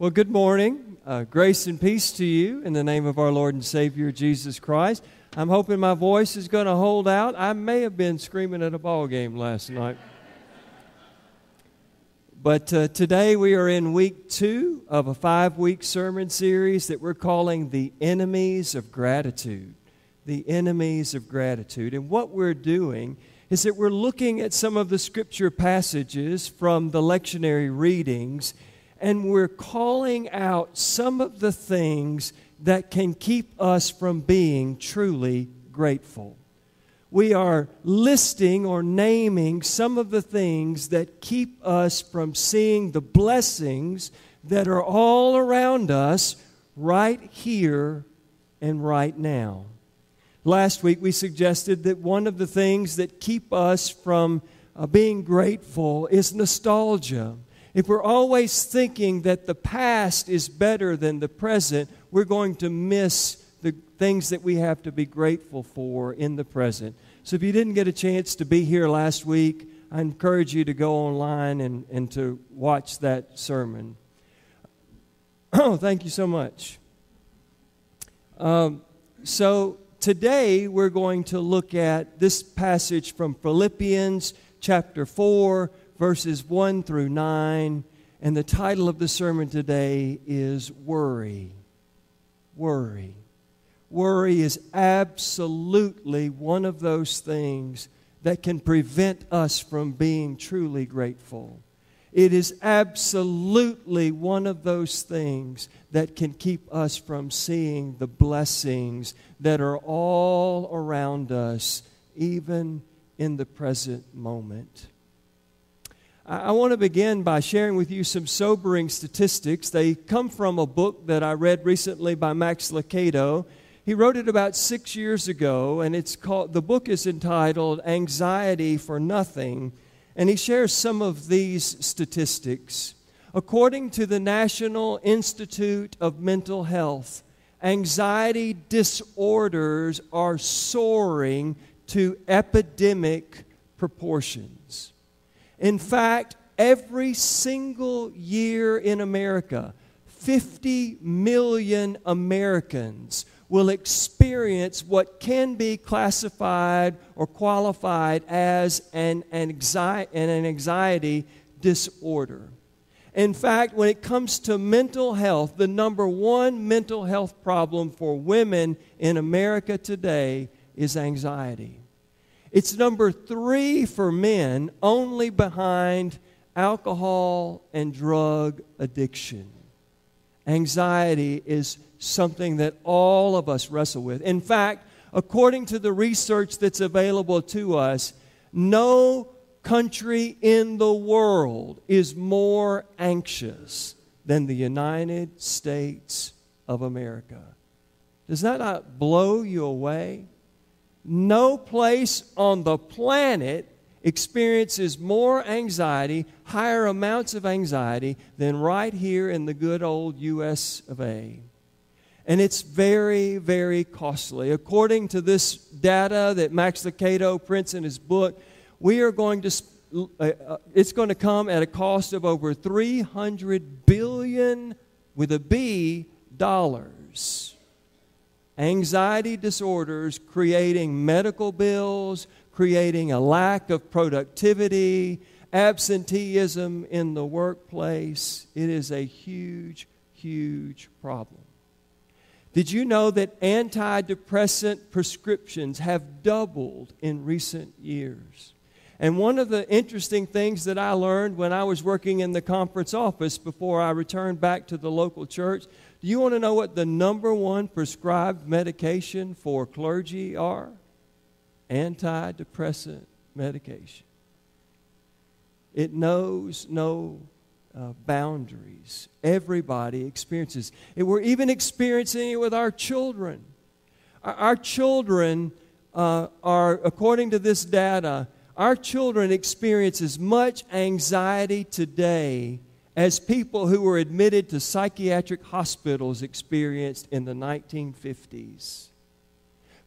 Well, good morning. Uh, grace and peace to you in the name of our Lord and Savior Jesus Christ. I'm hoping my voice is going to hold out. I may have been screaming at a ball game last night. But uh, today we are in week two of a five week sermon series that we're calling The Enemies of Gratitude. The Enemies of Gratitude. And what we're doing is that we're looking at some of the scripture passages from the lectionary readings and we're calling out some of the things that can keep us from being truly grateful. We are listing or naming some of the things that keep us from seeing the blessings that are all around us right here and right now. Last week, we suggested that one of the things that keep us from uh, being grateful is nostalgia. If we're always thinking that the past is better than the present, we're going to miss the things that we have to be grateful for in the present. So if you didn't get a chance to be here last week, I encourage you to go online and, and to watch that sermon. Oh, thank you so much. Um, so today we're going to look at this passage from Philippians chapter 4, verses 1 through 9. And the title of the sermon today is Worry. Worry. Worry is absolutely one of those things that can prevent us from being truly grateful. It is absolutely one of those things that can keep us from seeing the blessings that are all around us, even in the present moment. I want to begin by sharing with you some sobering statistics. They come from a book that I read recently by Max Lucado. He wrote it about six years ago, and it's called, the book is entitled Anxiety for Nothing. And he shares some of these statistics. According to the National Institute of Mental Health, anxiety disorders are soaring to epidemic proportions. In fact, every single year in America, 50 million Americans will experience what can be classified or qualified as an, anxiety, an anxiety disorder. In fact, when it comes to mental health, the number one mental health problem for women in America today is anxiety. It's number three for men, only behind alcohol and drug addiction. Anxiety is something that all of us wrestle with. In fact, according to the research that's available to us, no country in the world is more anxious than the United States of America. Does that not blow you away? No place on the planet experiences more anxiety, higher amounts of anxiety, than right here in the good old US of A. And it's very, very costly. According to this data that Max Lucado prints in his book, we are going to, uh, uh, it's going to come at a cost of over 300 billion with a B dollars anxiety disorders creating medical bills, creating a lack of productivity, absenteeism in the workplace. It is a huge, huge problem. Did you know that antidepressant prescriptions have doubled in recent years? And one of the interesting things that I learned when I was working in the conference office before I returned back to the local church do you want to know what the number one prescribed medication for clergy are? Antidepressant medication. It knows no uh, boundaries. Everybody experiences it. We're even experiencing it with our children. Our, our children uh, are, according to this data, our children experience as much anxiety today as people who were admitted to psychiatric hospitals experienced in the 1950s.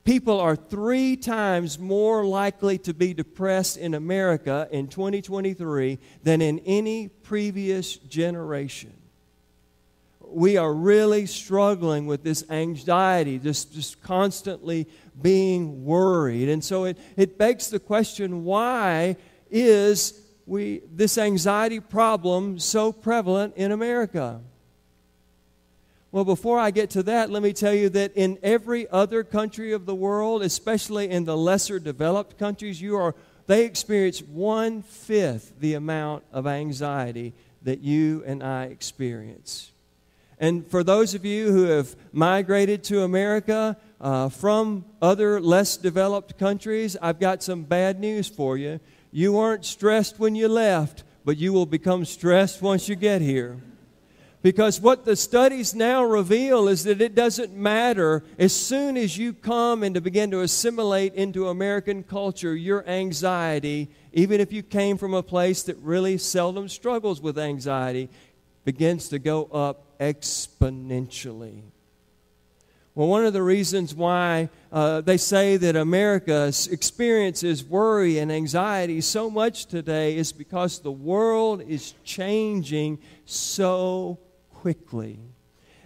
People are three times more likely to be depressed in America in 2023 than in any previous generation. we are really struggling with this anxiety, just, just constantly being worried. And so it, it begs the question why is we, this anxiety problem so prevalent in America? Well, before I get to that, let me tell you that in every other country of the world, especially in the lesser developed countries, you are, they experience one fifth the amount of anxiety that you and I experience. And for those of you who have migrated to America uh, from other less developed countries, I've got some bad news for you. You weren't stressed when you left, but you will become stressed once you get here. Because what the studies now reveal is that it doesn't matter. As soon as you come and to begin to assimilate into American culture, your anxiety, even if you came from a place that really seldom struggles with anxiety, begins to go up exponentially. Well, one of the reasons why uh, they say that America experiences worry and anxiety so much today is because the world is changing so quickly.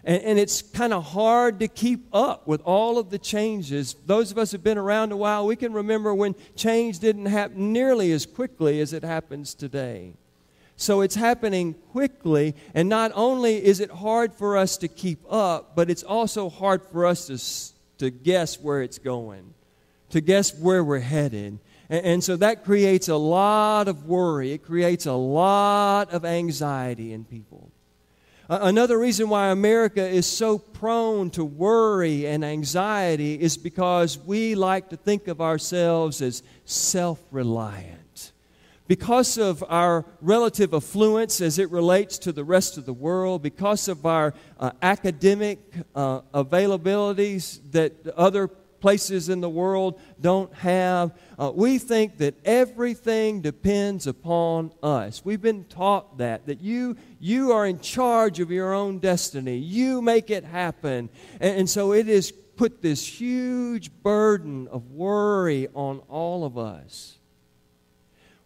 And, and it's kind of hard to keep up with all of the changes. Those of us who've been around a while, we can remember when change didn't happen nearly as quickly as it happens today. So it's happening quickly, and not only is it hard for us to keep up, but it's also hard for us to, to guess where it's going, to guess where we're headed. And, and so that creates a lot of worry, it creates a lot of anxiety in people. Another reason why America is so prone to worry and anxiety is because we like to think of ourselves as self reliant. Because of our relative affluence as it relates to the rest of the world, because of our uh, academic uh, availabilities that other places in the world don't have. Uh, we think that everything depends upon us. We've been taught that, that you, you are in charge of your own destiny. You make it happen. And, and so it has put this huge burden of worry on all of us.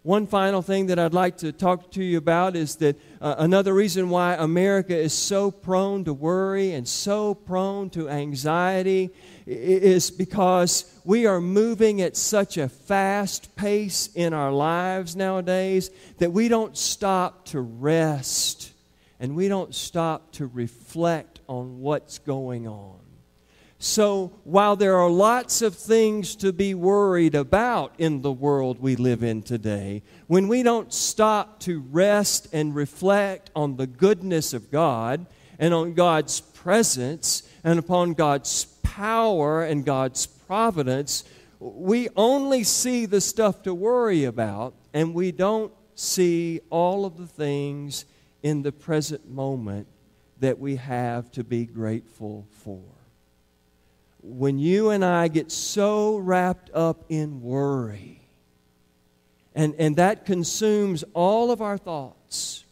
One final thing that I'd like to talk to you about is that uh, another reason why America is so prone to worry and so prone to anxiety is because we are moving at such a fast pace in our lives nowadays that we don't stop to rest and we don't stop to reflect on what's going on. So, while there are lots of things to be worried about in the world we live in today, when we don't stop to rest and reflect on the goodness of God and on God's presence and upon God's power and God's providence, we only see the stuff to worry about and we don't see all of the things in the present moment that we have to be grateful for when you and I get so wrapped up in worry, and, and that consumes all of our thoughts,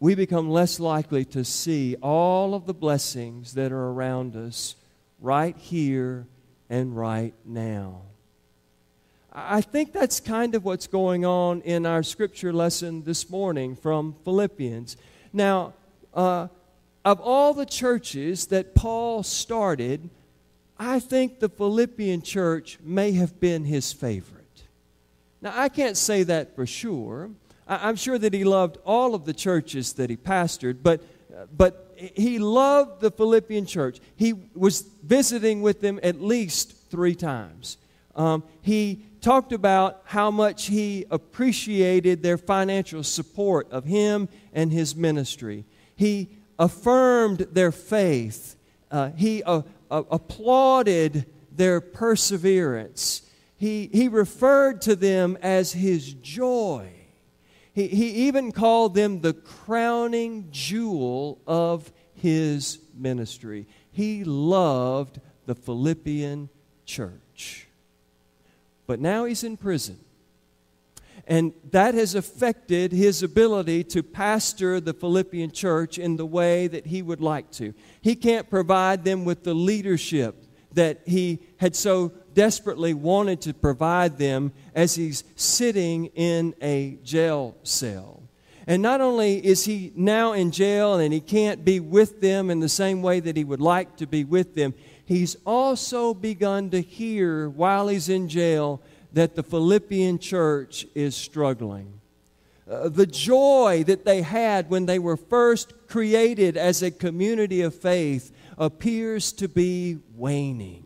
we become less likely to see all of the blessings that are around us right here and right now. I think that's kind of what's going on in our scripture lesson this morning from Philippians. Now, uh, of all the churches that Paul started, I think the Philippian church may have been his favorite. Now, I can't say that for sure. I'm sure that he loved all of the churches that he pastored, but, but he loved the Philippian church. He was visiting with them at least three times. Um, he talked about how much he appreciated their financial support of him and his ministry. He affirmed their faith. Uh, he uh, uh, applauded their perseverance. He, he referred to them as his joy. He, he even called them the crowning jewel of his ministry. He loved the Philippian church. But now he's in prison. And that has affected his ability to pastor the Philippian church in the way that he would like to. He can't provide them with the leadership that he had so desperately wanted to provide them as he's sitting in a jail cell. And not only is he now in jail and he can't be with them in the same way that he would like to be with them, he's also begun to hear while he's in jail that the Philippian church is struggling. Uh, the joy that they had when they were first created as a community of faith appears to be waning.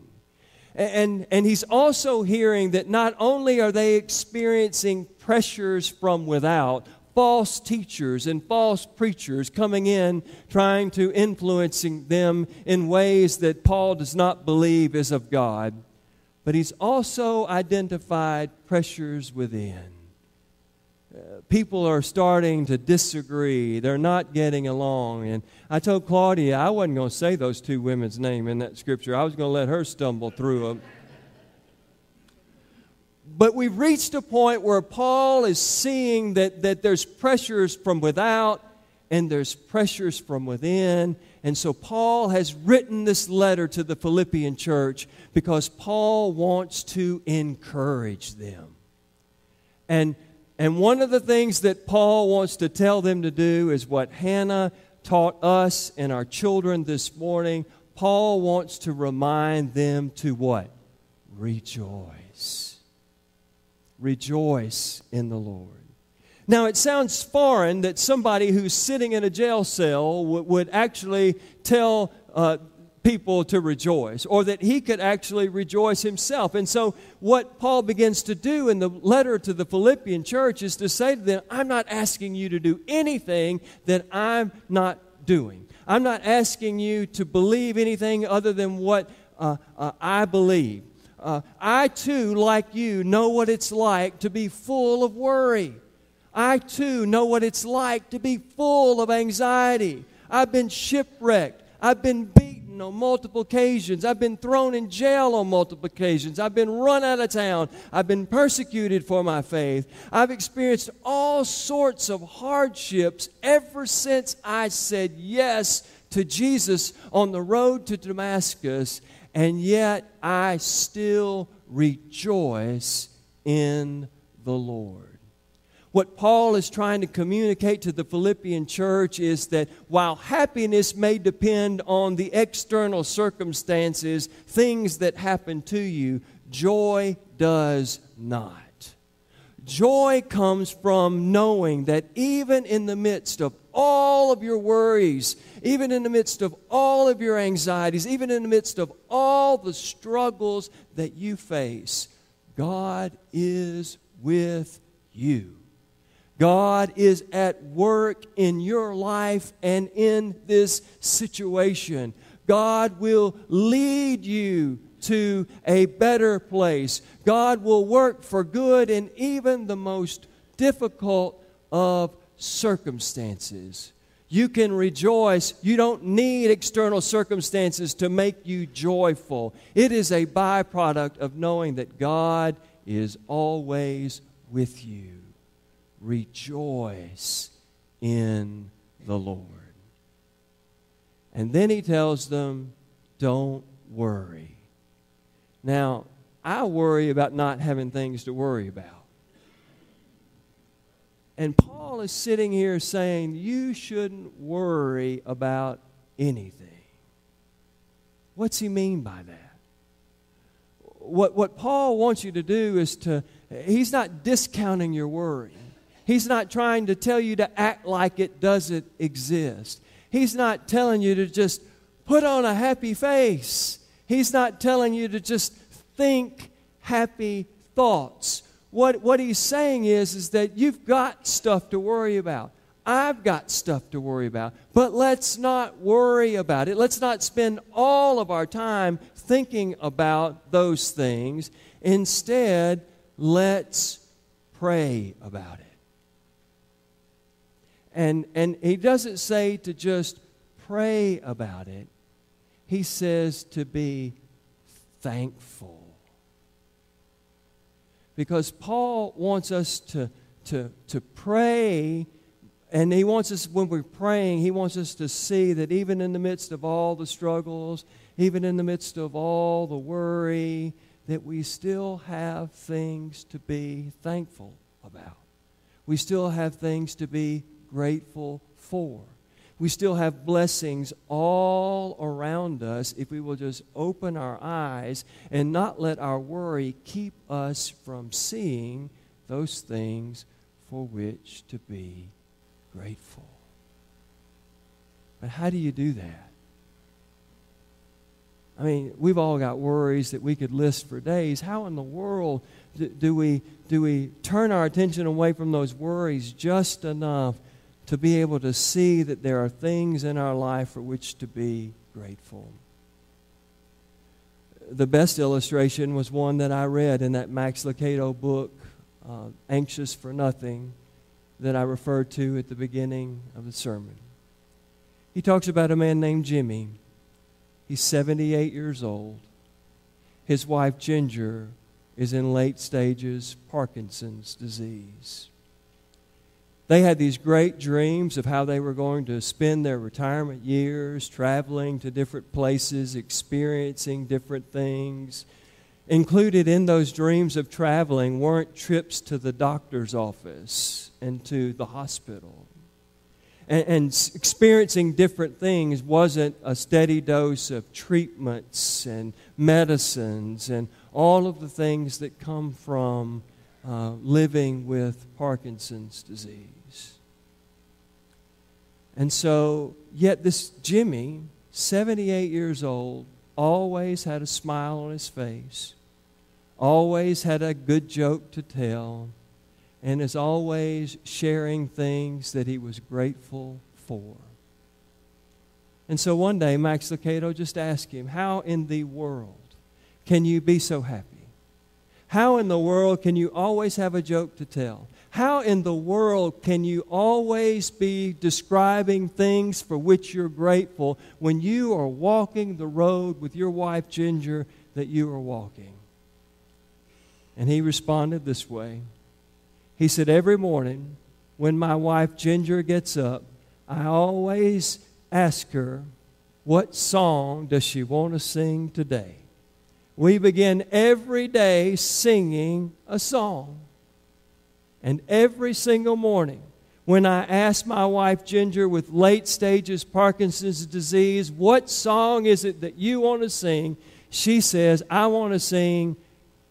And, and he's also hearing that not only are they experiencing pressures from without, false teachers and false preachers coming in trying to influencing them in ways that Paul does not believe is of God, but he's also identified pressures within. Uh, people are starting to disagree. They're not getting along. And I told Claudia I wasn't going to say those two women's name in that scripture. I was going to let her stumble through them. But we've reached a point where Paul is seeing that, that there's pressures from without and there's pressures from within. And so Paul has written this letter to the Philippian church because Paul wants to encourage them. And, and one of the things that Paul wants to tell them to do is what Hannah taught us and our children this morning. Paul wants to remind them to what? Rejoice rejoice in the Lord. Now, it sounds foreign that somebody who's sitting in a jail cell would, would actually tell uh, people to rejoice, or that he could actually rejoice himself. And so, what Paul begins to do in the letter to the Philippian church is to say to them, I'm not asking you to do anything that I'm not doing. I'm not asking you to believe anything other than what uh, uh, I believe. Uh, I too, like you, know what it's like to be full of worry. I too know what it's like to be full of anxiety. I've been shipwrecked. I've been beaten on multiple occasions. I've been thrown in jail on multiple occasions. I've been run out of town. I've been persecuted for my faith. I've experienced all sorts of hardships ever since I said yes to Jesus on the road to Damascus and yet I still rejoice in the Lord. What Paul is trying to communicate to the Philippian church is that while happiness may depend on the external circumstances, things that happen to you, joy does not. Joy comes from knowing that even in the midst of all of your worries, even in the midst of all of your anxieties, even in the midst of all the struggles that you face, God is with you. God is at work in your life and in this situation. God will lead you to a better place. God will work for good in even the most difficult of circumstances. You can rejoice. You don't need external circumstances to make you joyful. It is a byproduct of knowing that God is always with you. Rejoice in the Lord. And then he tells them, don't worry. Now, I worry about not having things to worry about. And Paul is sitting here saying, You shouldn't worry about anything. What's he mean by that? What, what Paul wants you to do is to, he's not discounting your worry. He's not trying to tell you to act like it doesn't exist. He's not telling you to just put on a happy face. He's not telling you to just think happy thoughts what, what he's saying is, is that you've got stuff to worry about. I've got stuff to worry about. But let's not worry about it. Let's not spend all of our time thinking about those things. Instead, let's pray about it. And, and he doesn't say to just pray about it, he says to be thankful because Paul wants us to, to, to pray, and he wants us, when we're praying, he wants us to see that even in the midst of all the struggles, even in the midst of all the worry, that we still have things to be thankful about. We still have things to be grateful for. We still have blessings all around us if we will just open our eyes and not let our worry keep us from seeing those things for which to be grateful. But how do you do that? I mean, we've all got worries that we could list for days. How in the world do we, do we turn our attention away from those worries just enough to be able to see that there are things in our life for which to be grateful? The best illustration was one that I read in that Max Lucado book, uh, Anxious for Nothing, that I referred to at the beginning of the sermon. He talks about a man named Jimmy. He's 78 years old. His wife, Ginger, is in late stages Parkinson's disease. They had these great dreams of how they were going to spend their retirement years traveling to different places, experiencing different things. Included in those dreams of traveling weren't trips to the doctor's office and to the hospital. And, and, experiencing different things wasn't a steady dose of treatments and medicines and all of the things that come from uh, living with Parkinson's disease. And so, yet this Jimmy, 78 years old, always had a smile on his face, always had a good joke to tell, and is always sharing things that he was grateful for. And so one day, Max Lucado just asked him, How in the world can you be so happy? How in the world can you always have a joke to tell? How in the world can you always be describing things for which you're grateful when you are walking the road with your wife Ginger that you are walking? And he responded this way He said, Every morning when my wife Ginger gets up, I always ask her, What song does she want to sing today? We begin every day singing a song. And every single morning, when I ask my wife Ginger with late stages Parkinson's disease, what song is it that you want to sing? She says, I want to sing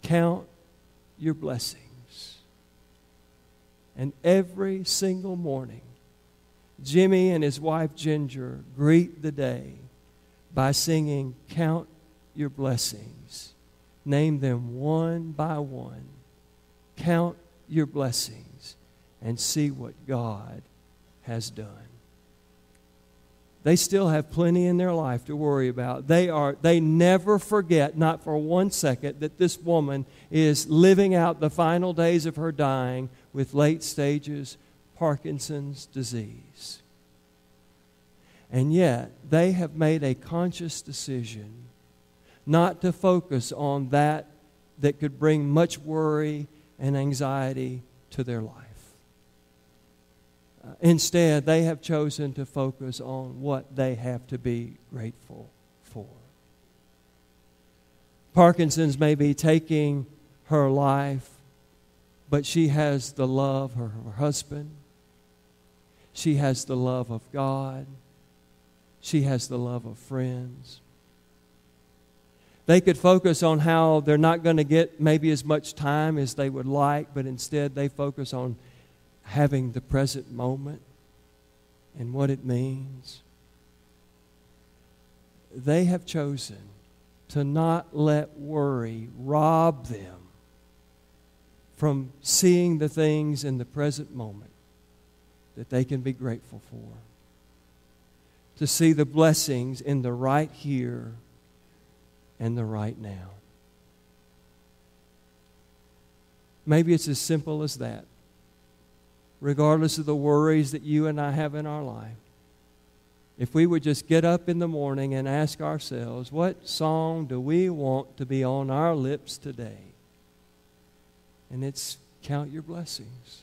Count Your Blessings. And every single morning, Jimmy and his wife Ginger greet the day by singing Count Your Blessings. Name them one by one. Count your blessings and see what God has done. They still have plenty in their life to worry about. They are they never forget not for one second that this woman is living out the final days of her dying with late stages Parkinson's disease. And yet, they have made a conscious decision not to focus on that that could bring much worry and anxiety to their life. Uh, instead, they have chosen to focus on what they have to be grateful for. Parkinson's may be taking her life, but she has the love of her husband. She has the love of God. She has the love of friends. They could focus on how they're not going to get maybe as much time as they would like, but instead they focus on having the present moment and what it means. They have chosen to not let worry rob them from seeing the things in the present moment that they can be grateful for. To see the blessings in the right here and the right now. Maybe it's as simple as that. Regardless of the worries that you and I have in our life, if we would just get up in the morning and ask ourselves, what song do we want to be on our lips today? And it's count your blessings.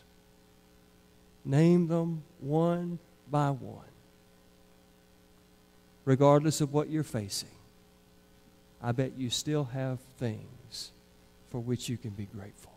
Name them one by one, regardless of what you're facing. I bet you still have things for which you can be grateful.